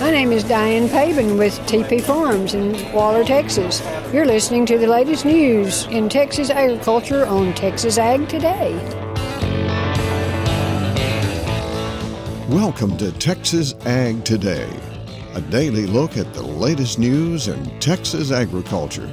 My name is Diane Pabin with TP Farms in Waller, Texas. You're listening to the latest news in Texas agriculture on Texas Ag Today. Welcome to Texas Ag Today, a daily look at the latest news in Texas agriculture.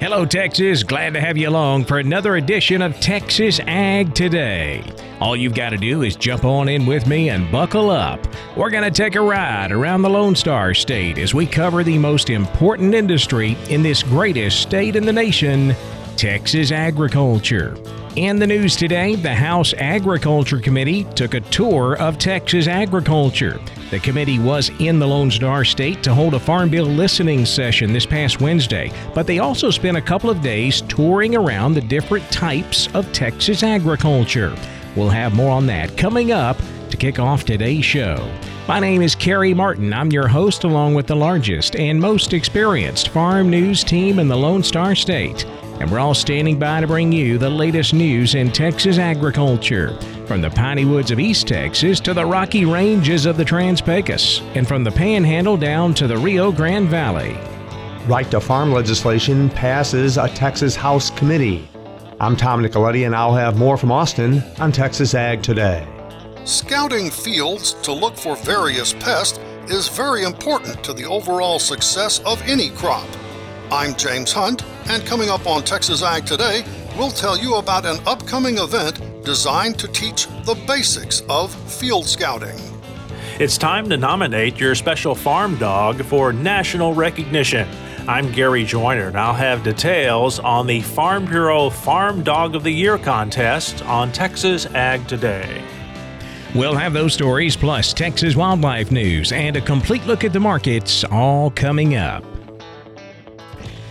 Hello, Texas. Glad to have you along for another edition of Texas Ag Today. All you've got to do is jump on in with me and buckle up. We're going to take a ride around the Lone Star State as we cover the most important industry in this greatest state in the nation, Texas agriculture. In the news today, the House Agriculture Committee took a tour of Texas agriculture. The committee was in the Lone Star State to hold a Farm Bill listening session this past Wednesday, but they also spent a couple of days touring around the different types of Texas agriculture. We'll have more on that coming up to kick off today's show. My name is Kerry Martin. I'm your host, along with the largest and most experienced farm news team in the Lone Star State and we're all standing by to bring you the latest news in Texas agriculture. From the piney woods of East Texas to the rocky ranges of the Trans Pecos, and from the Panhandle down to the Rio Grande Valley. Right to farm legislation passes a Texas House committee. I'm Tom Nicoletti, and I'll have more from Austin on Texas Ag Today. Scouting fields to look for various pests is very important to the overall success of any crop. I'm James Hunt, and coming up on Texas Ag Today, we'll tell you about an upcoming event designed to teach the basics of field scouting. It's time to nominate your special farm dog for national recognition. I'm Gary Joyner, and I'll have details on the Farm Bureau Farm Dog of the Year contest on Texas Ag Today. We'll have those stories plus Texas wildlife news and a complete look at the markets all coming up.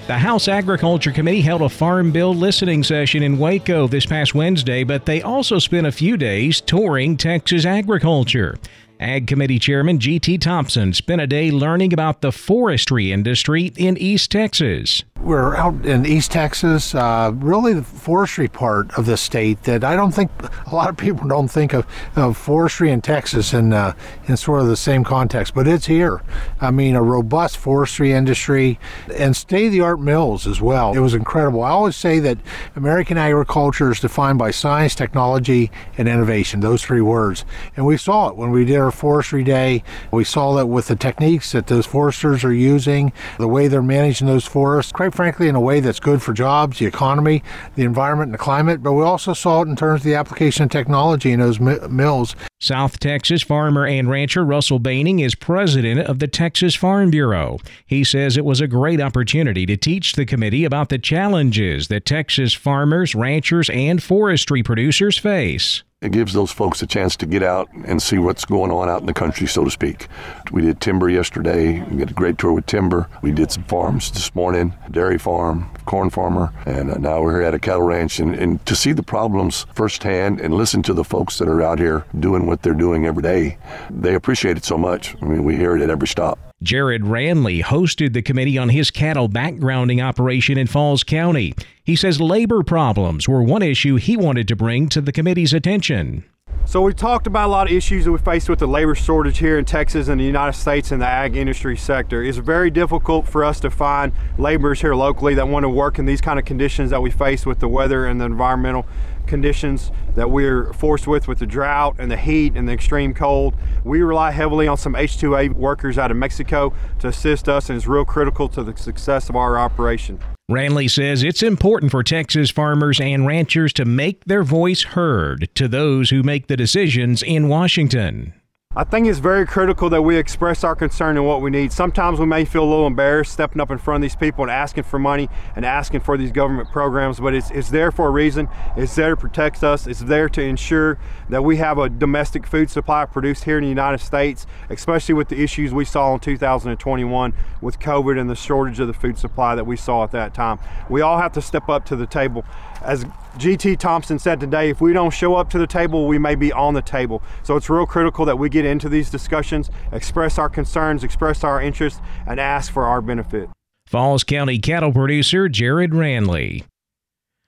The House Agriculture Committee held a Farm Bill listening session in Waco this past Wednesday, but they also spent a few days touring Texas agriculture. Ag Committee Chairman G.T. Thompson spent a day learning about the forestry industry in East Texas we're out in East Texas, uh, really the forestry part of the state that I don't think a lot of people don't think of, of forestry in Texas in, uh, in sort of the same context, but it's here. I mean, a robust forestry industry and state of the art mills as well. It was incredible. I always say that American agriculture is defined by science, technology, and innovation, those three words. And we saw it when we did forestry day. We saw that with the techniques that those foresters are using, the way they're managing those forests. Quite frankly, in a way that's good for jobs, the economy, the environment, and the climate. But we also saw it in terms of the application of technology in those mi- mills. South Texas farmer and rancher Russell Boening is president of the Texas Farm Bureau. He says it was a great opportunity to teach the committee about the challenges that Texas farmers, ranchers, and forestry producers face it gives those folks a chance to get out and see what's going on out in the country, so to speak. We did timber yesterday. We had a great tour with timber. We did some farms this morning, dairy farm, corn farmer, and uh, now we're here at a cattle ranch. And, and to see the problems firsthand and listen to the folks that are out here doing what they're doing every day, they appreciate it so much. I mean, we hear it at every stop. Jared Ranley hosted the committee on his cattle backgrounding operation in Falls County. He says labor problems were one issue he wanted to bring to the committee's attention. So we talked about a lot of issues that we face with the labor shortage here in Texas and the United States in the ag industry sector. It's very difficult for us to find laborers here locally that want to work in these kind of conditions that we face with the weather and the environmental conditions that we're forced with with the drought and the heat and the extreme cold. We rely heavily on some H2A workers out of Mexico to assist us and it's real critical to the success of our operation. Ranley says it's important for Texas farmers and ranchers to make their voice heard to those who make the decisions in Washington. I think it's very critical that we express our concern and what we need. Sometimes we may feel a little embarrassed stepping up in front of these people and asking for money and asking for these government programs, but it's, it's there for a reason. It's there to protect us. It's there to ensure that we have a domestic food supply produced here in the United States, especially with the issues we saw in 2021 with COVID and the shortage of the food supply that we saw at that time. We all have to step up to the table as GT Thompson said today, if we don't show up to the table, we may be on the table. So it's real critical that we get into these discussions, express our concerns, express our interests, and ask for our benefit. Falls County cattle producer Jared Ranley.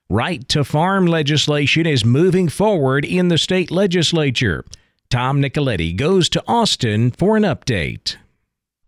Right to farm legislation is moving forward in the state legislature. Tom Nicoletti goes to Austin for an update.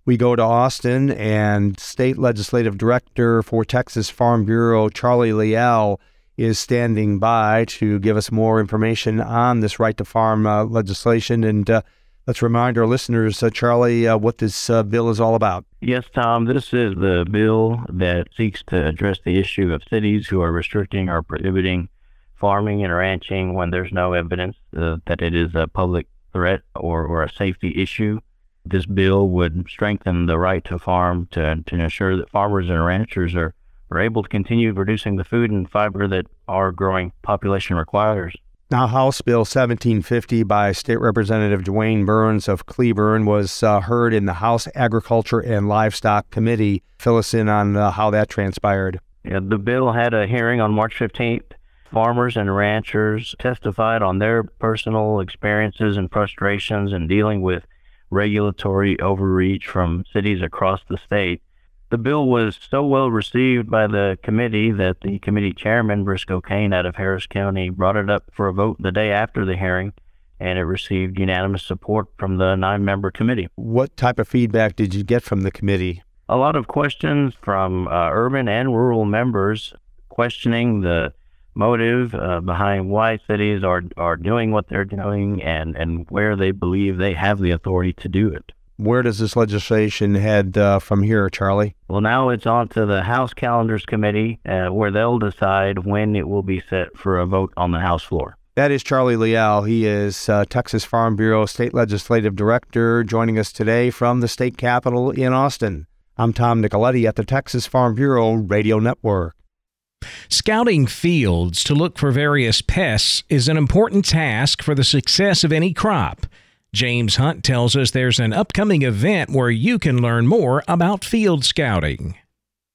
We go to Austin, and State Legislative Director for Texas Farm Bureau, Charlie Leal, is standing by to give us more information on this right to farm uh, legislation. And uh, let's remind our listeners, uh, Charlie, uh, what this uh, bill is all about. Yes, Tom, this is the bill that seeks to address the issue of cities who are restricting or prohibiting farming and ranching when there's no evidence uh, that it is a public threat or, or a safety issue. This bill would strengthen the right to farm to, to ensure that farmers and ranchers are are able to continue producing the food and fiber that our growing population requires. Now, House Bill 1750 by State Representative DeWayne Burns of Cleburne was uh, heard in the House Agriculture and Livestock Committee. Fill us in on uh, how that transpired. Yeah, the bill had a hearing on March 15th. Farmers and ranchers testified on their personal experiences and frustrations in dealing with regulatory overreach from cities across the state. The bill was so well received by the committee that the committee chairman, Briscoe Cain out of Harris County, brought it up for a vote the day after the hearing, and it received unanimous support from the nine member committee. What type of feedback did you get from the committee? A lot of questions from uh, urban and rural members questioning the motive uh, behind why cities are, are doing what they're doing and, and where they believe they have the authority to do it. Where does this legislation head uh, from here, Charlie? Well, now it's on to the House Calendars Committee, uh, where they'll decide when it will be set for a vote on the House floor. That is Charlie Leal. He is uh, Texas Farm Bureau State Legislative Director, joining us today from the state capitol in Austin. I'm Tom Nicoletti at the Texas Farm Bureau Radio Network. Scouting fields to look for various pests is an important task for the success of any crop. James Hunt tells us there's an upcoming event where you can learn more about field scouting.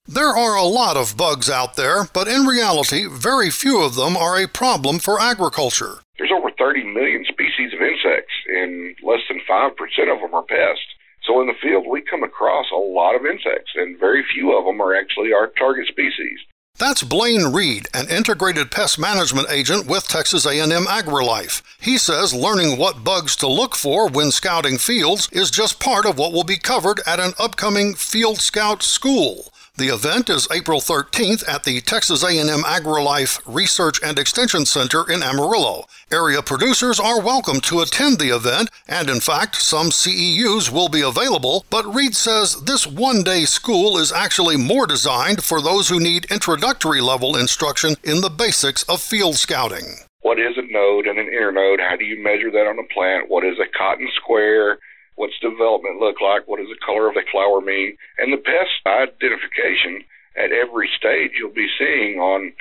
There are a lot of bugs out there, but in reality, very few of them are a problem for agriculture. There's over 30 million species of insects, and less than 5% of them are pests. So in the field, we come across a lot of insects, and very few of them are actually our target species. That's Blayne Reed, an integrated pest management agent with Texas A&M AgriLife. He says learning what bugs to look for when scouting fields is just part of what will be covered at an upcoming Field Scout school. The event is April 13th at the Texas A&M AgriLife Research and Extension Center in Amarillo. Area producers are welcome to attend the event, and in fact, some CEUs will be available, but Reed says this one-day school is actually more designed for those who need introductory level instruction in the basics of field scouting. What is a node and an internode? How do you measure that on a plant? What is a cotton square? What's development look like? What does the color of the flower mean? And the pest identification at every stage you'll be seeing on,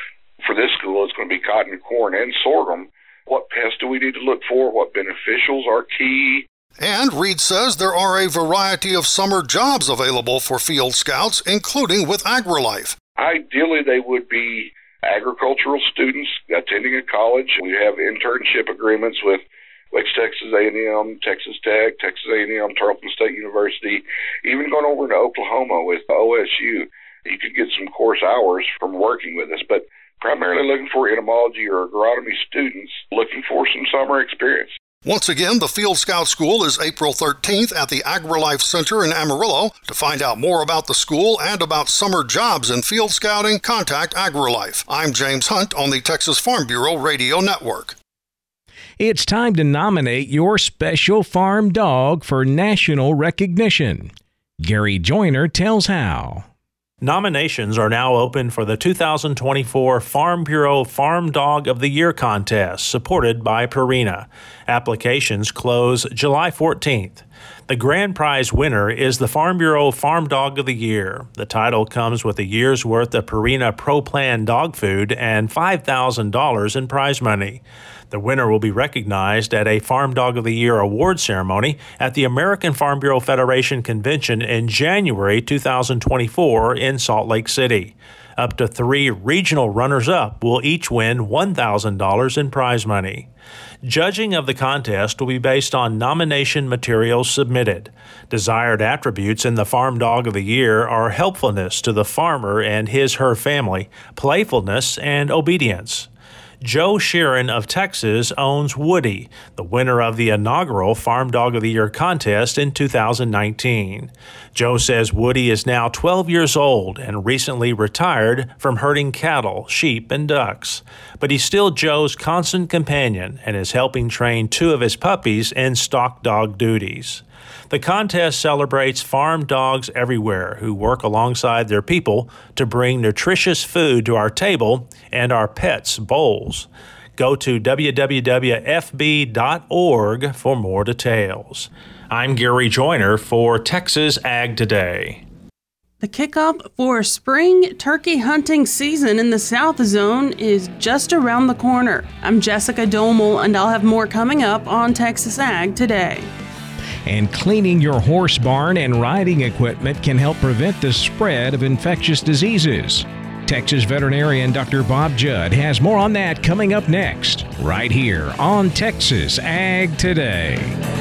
for this school, it's going to be cotton, corn, and sorghum. What pests do we need to look for? What beneficials are key? And Reed says there are a variety of summer jobs available for field scouts, including with AgriLife. Ideally, they would be agricultural students attending a college. We have internship agreements with West Texas A&M, Texas Tech, Texas A&M, Tarleton State University, even going over to Oklahoma with OSU. You could get some course hours from working with us, but primarily looking for entomology or agronomy students looking for some summer experience. Once again, the Field Scout School is April 13th at the AgriLife Center in Amarillo. To find out more about the school and about summer jobs in field scouting, contact AgriLife. I'm James Hunt on the Texas Farm Bureau Radio Network. It's time to nominate your special farm dog for national recognition. Gary Joyner tells how. Nominations are now open for the 2024 Farm Bureau Farm Dog of the Year contest, supported by Purina. Applications close July 14th. The grand prize winner is the Farm Bureau Farm Dog of the Year. The title comes with a year's worth of Purina Pro Plan dog food and $5,000 in prize money. The winner will be recognized at a Farm Dog of the Year award ceremony at the American Farm Bureau Federation convention in January 2024 in Salt Lake City. Up to three regional runners up will each win $1,000 in prize money. Judging of the contest will be based on nomination materials submitted. Desired attributes in the Farm Dog of the Year are helpfulness to the farmer and his her family, playfulness, and obedience. Joe Sheeran of Texas owns Woody, the winner of the inaugural Farm Dog of the Year contest in 2019. Joe says Woody is now 12 years old and recently retired from herding cattle, sheep, and ducks. But he's still Joe's constant companion and is helping train two of his puppies in stock dog duties. The contest celebrates farm dogs everywhere who work alongside their people to bring nutritious food to our table and our pets' bowls. Go to www.fb.org for more details. I'm Gary Joyner for Texas Ag Today. The kickoff for spring turkey hunting season in the South Zone is just around the corner. I'm Jessica Domel, and I'll have more coming up on Texas Ag Today and cleaning your horse barn and riding equipment can help prevent the spread of infectious diseases. Texas veterinarian Dr. Bob Judd has more on that coming up next, right here on Texas Ag Today.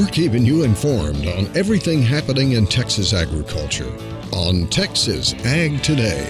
We're keeping you informed on everything happening in Texas agriculture on Texas Ag Today.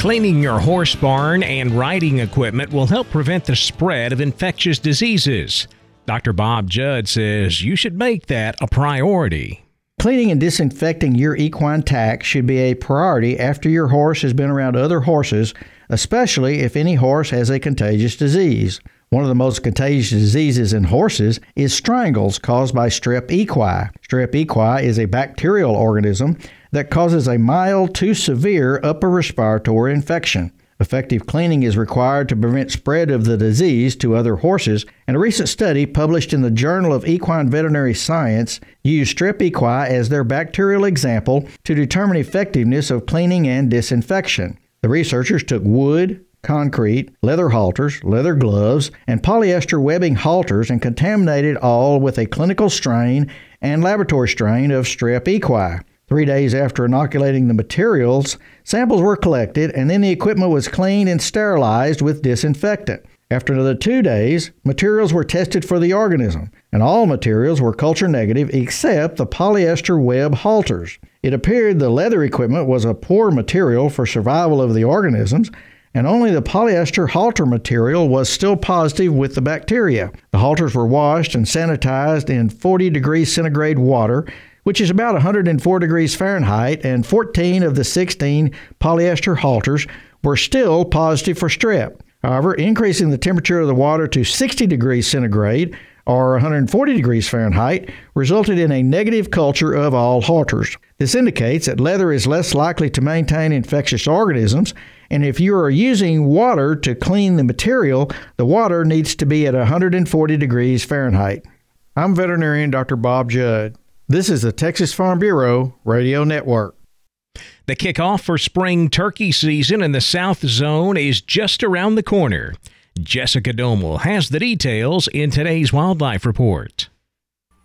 Cleaning your horse barn and riding equipment will help prevent the spread of infectious diseases. Dr. Bob Judd says you should make that a priority. Cleaning and disinfecting your equine tack should be a priority after your horse has been around other horses, especially if any horse has a contagious disease. One of the most contagious diseases in horses is strangles caused by strep equi. Strep equi is a bacterial organism that causes a mild to severe upper respiratory infection. Effective cleaning is required to prevent spread of the disease to other horses, and a recent study published in the Journal of Equine Veterinary Science used strep equi as their bacterial example to determine effectiveness of cleaning and disinfection. The researchers took wood, concrete, leather halters, leather gloves, and polyester webbing halters and contaminated all with a clinical strain and laboratory strain of strep equi. Three days after inoculating the materials, samples were collected and then the equipment was cleaned and sterilized with disinfectant. After another two days, materials were tested for the organism, and all materials were culture negative except the polyester web halters. It appeared the leather equipment was a poor material for survival of the organisms, and only the polyester halter material was still positive with the bacteria. The halters were washed and sanitized in 40 degrees centigrade water, which is about 104 degrees Fahrenheit, and 14 of the 16 polyester halters were still positive for strep. However, increasing the temperature of the water to 60 degrees centigrade or 140 degrees Fahrenheit resulted in a negative culture of all halters. This indicates that leather is less likely to maintain infectious organisms and if you are using water to clean the material, the water needs to be at 140 degrees Fahrenheit. I'm veterinarian Dr. Bob Judd. This is the Texas Farm Bureau Radio Network. The kickoff for spring turkey season in the South Zone is just around the corner. Jessica Domel has the details in today's Wildlife Report.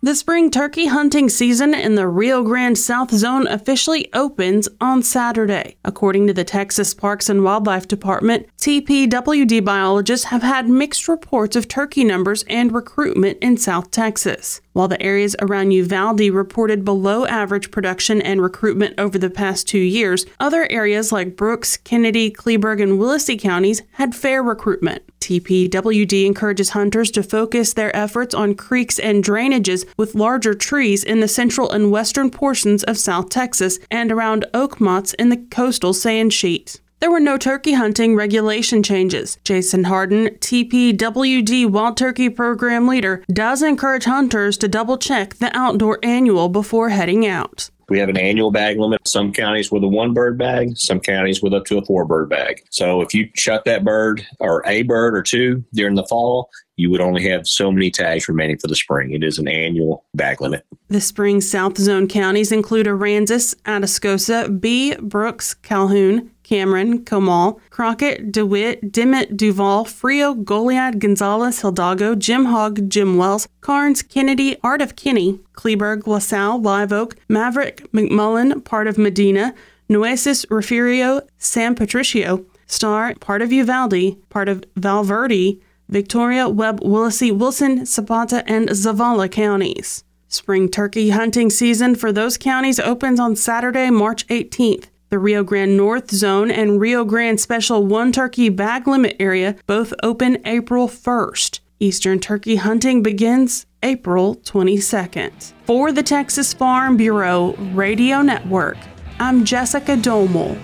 The spring turkey hunting season in the Rio Grande South Zone officially opens on Saturday. According to the Texas Parks and Wildlife Department, TPWD biologists have had mixed reports of turkey numbers and recruitment in South Texas. While the areas around Uvalde reported below average production and recruitment over the past two years, other areas like Brooks, Kenedy, Kleberg, and Willacy counties had fair recruitment. TPWD encourages hunters to focus their efforts on creeks and drainages with larger trees in the central and western portions of South Texas and around oak mottes in the coastal sand sheet. There were no turkey hunting regulation changes. Jason Hardin, TPWD Wild Turkey Program leader, does encourage hunters to double check the outdoor annual before heading out. We have an annual bag limit. Some counties with a one bird bag, some counties with up to a four bird bag. So if you shut that bird or a bird or two during the fall, you would only have so many tags remaining for the spring. It is an annual bag limit. The spring South Zone counties include Aransas, Atascosa, B, Brooks, Calhoun, Cameron, Comal, Crockett, DeWitt, Dimmitt, Duval, Frio, Goliad, Gonzales, Hidalgo, Jim Hogg, Jim Wells, Karnes, Kenedy, Art of Kinney, Kleberg, LaSalle, Live Oak, Maverick, McMullen, part of Medina, Nueces, Refugio, San Patricio, Starr, part of Uvalde, part of Val Verde, Victoria, Webb, Willacy, Wilson, Zapata, and Zavala counties. Spring turkey hunting season for those counties opens on Saturday, March 18th. The Rio Grande North Zone and Rio Grande Special One Turkey Bag Limit Area both open April 1st. Eastern turkey hunting begins April 22nd. For the Texas Farm Bureau Radio Network, I'm Jessica Domel.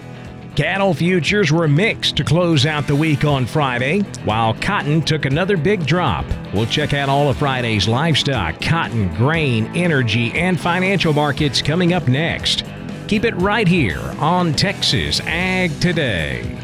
Cattle futures were mixed to close out the week on Friday, while cotton took another big drop. We'll check out all of Friday's livestock, cotton, grain, energy, and financial markets coming up next. Keep it right here on Texas Ag Today.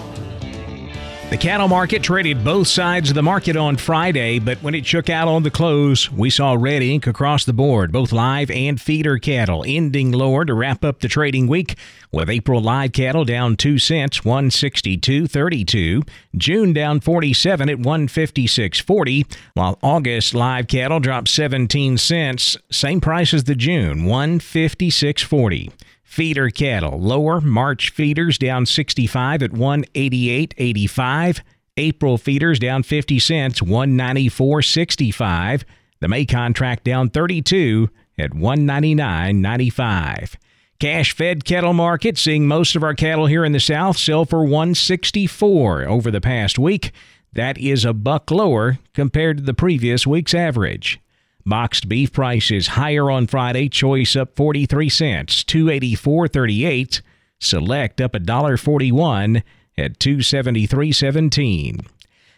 The cattle market traded both sides of the market on Friday, but when it shook out on the close, we saw red ink across the board, both live and feeder cattle, ending lower to wrap up the trading week, with April live cattle down 2 cents, 162.32, June down 47 at 156.40, while August live cattle dropped 17 cents, same price as the June, 156.40. Feeder cattle lower. March feeders down 65 at 188.85. April feeders down 50 cents, 194.65. The May contract down 32 at 199.95. Cash fed cattle market seeing most of our cattle here in the south sell for 164 over the past week. That is a buck lower compared to the previous week's average. Boxed beef prices higher on Friday. Choice up 43 cents, 284.38. Select up $1.41 at 273.17.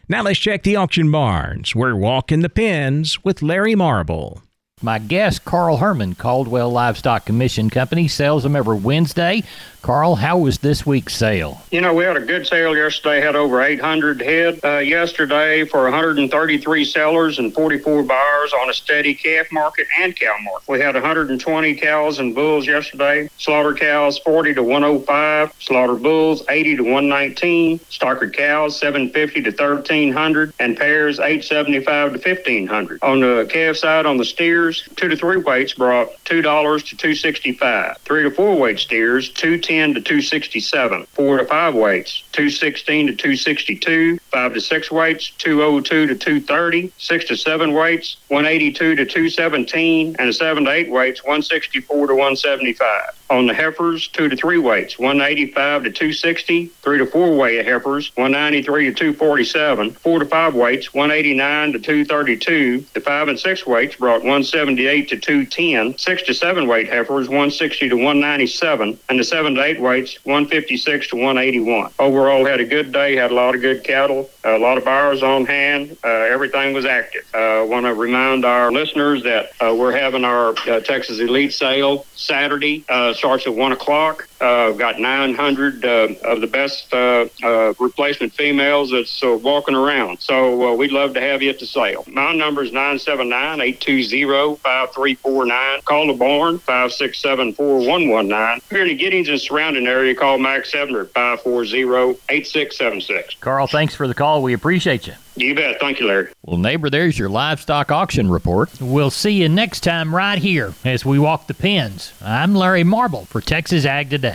Now let's check the auction barns. We're walking the pens with Larry Marble. My guest, Carl Herman, Caldwell Livestock Commission Company, sells them every Wednesday. Carl, how was this week's sale? You know, we had a good sale yesterday, had over 800 head uh, yesterday for 133 sellers and 44 buyers on a steady calf market and cow market. We had 120 cows and bulls yesterday. Slaughter cows 40 to 105, slaughter bulls 80 to 119, stocker cows 750 to 1300, and pairs 875 to 1500. On the calf side, on the steers, two to three weights brought $2 to 265. Three to four weight steers, 210 210 to 267. Four to five weights, 216 to 262. Five to six weights, 202 to 230. Six to seven weights, 182 to 217. And seven to eight weights, 164 to 175. On the heifers, two to three weights, 185 to 260. Three to four weight heifers, 193 to 247. Four to five weights, 189 to 232. The five and six weights brought 178 to 210. Six to seven weight heifers, 160 to 197. And the seven to eight weights, 156 to 181. Overall, had a good day, had a lot of good cattle, a lot of buyers on hand. Uh, everything was active. I uh, want to remind our listeners that uh, we're having our uh, Texas Elite sale Saturday. Uh, starts at 1 o'clock. Uh, I've got 900 uh, of the best uh, uh, replacement females that's uh, walking around. So uh, we'd love to have you at the sale. My number is 979-820-5349. Call the barn, 567-4119. If you're in the Giddings and surrounding area, call Max Ebner at 540-8676. Carl, thanks for the call. We appreciate you. You bet. Thank you, Larry. Well, neighbor, there's your livestock auction report. We'll see you next time right here as we walk the pens. I'm Larry Marble for Texas Ag Today.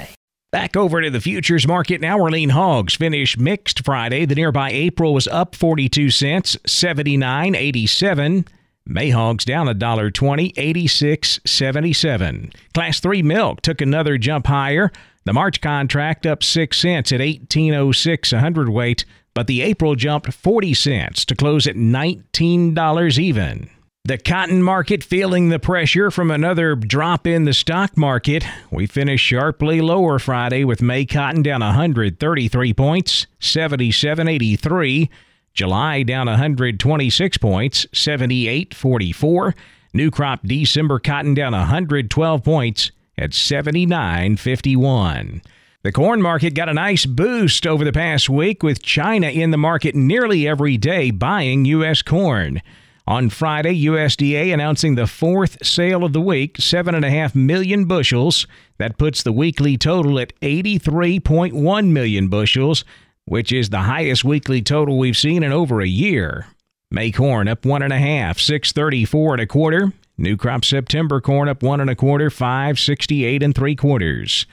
Back over to the futures market now. Orlean hogs finished mixed Friday. The nearby April was up 42 cents, 79.87. May hogs down a $1.20, 86.77. Class 3 milk took another jump higher. The March contract up 6 cents at 18.06 a hundredweight but the April jumped 40 cents to close at $19 even. The cotton market feeling the pressure from another drop in the stock market. We finished sharply lower Friday with May cotton down 133 points, 77.83. July down 126 points, 78.44. New crop December cotton down 112 points at 79.51. The corn market got a nice boost over the past week with China in the market nearly every day buying U.S. corn. On Friday, USDA announcing the fourth sale of the week, 7.5 million bushels. That puts the weekly total at 83.1 million bushels, which is the highest weekly total we've seen in over a year. May corn up one and a half, 634 and a quarter. New crop September corn up one and a quarter, 568 and three quarters.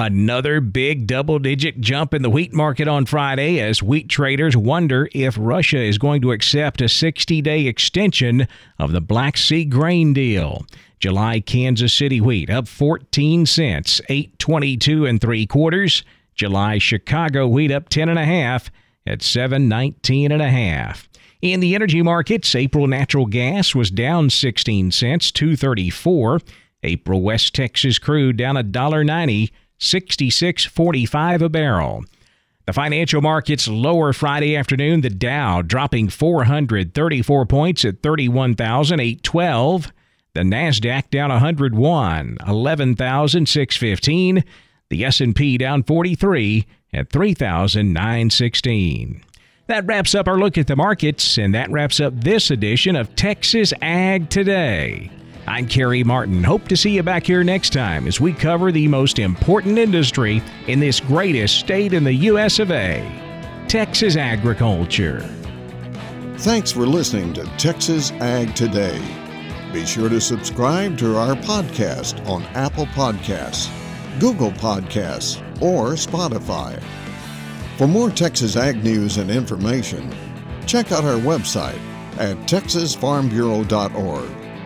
Another big double digit jump in the wheat market on Friday as wheat traders wonder if Russia is going to accept a 60 day extension of the Black Sea grain deal. July Kansas City wheat up 14 cents, 822 and three quarters. July Chicago wheat up 10 and a half at 719 and a half. In the energy markets, April natural gas was down 16 cents, 234. April West Texas crude down $1.90 66.45 a barrel. The financial markets lower Friday afternoon, the Dow dropping 434 points at 31,812. The Nasdaq down 101, 11,615. The S&P down 43 at 3,916. That wraps up our look at the markets and that wraps up this edition of Texas Ag Today. I'm Kerry Martin. Hope to see you back here next time as we cover the most important industry in this greatest state in the U.S. of A. Texas agriculture. Thanks for listening to Texas Ag Today. Be sure to subscribe to our podcast on Apple Podcasts, Google Podcasts, or Spotify. For more Texas Ag news and information, check out our website at texasfarmbureau.org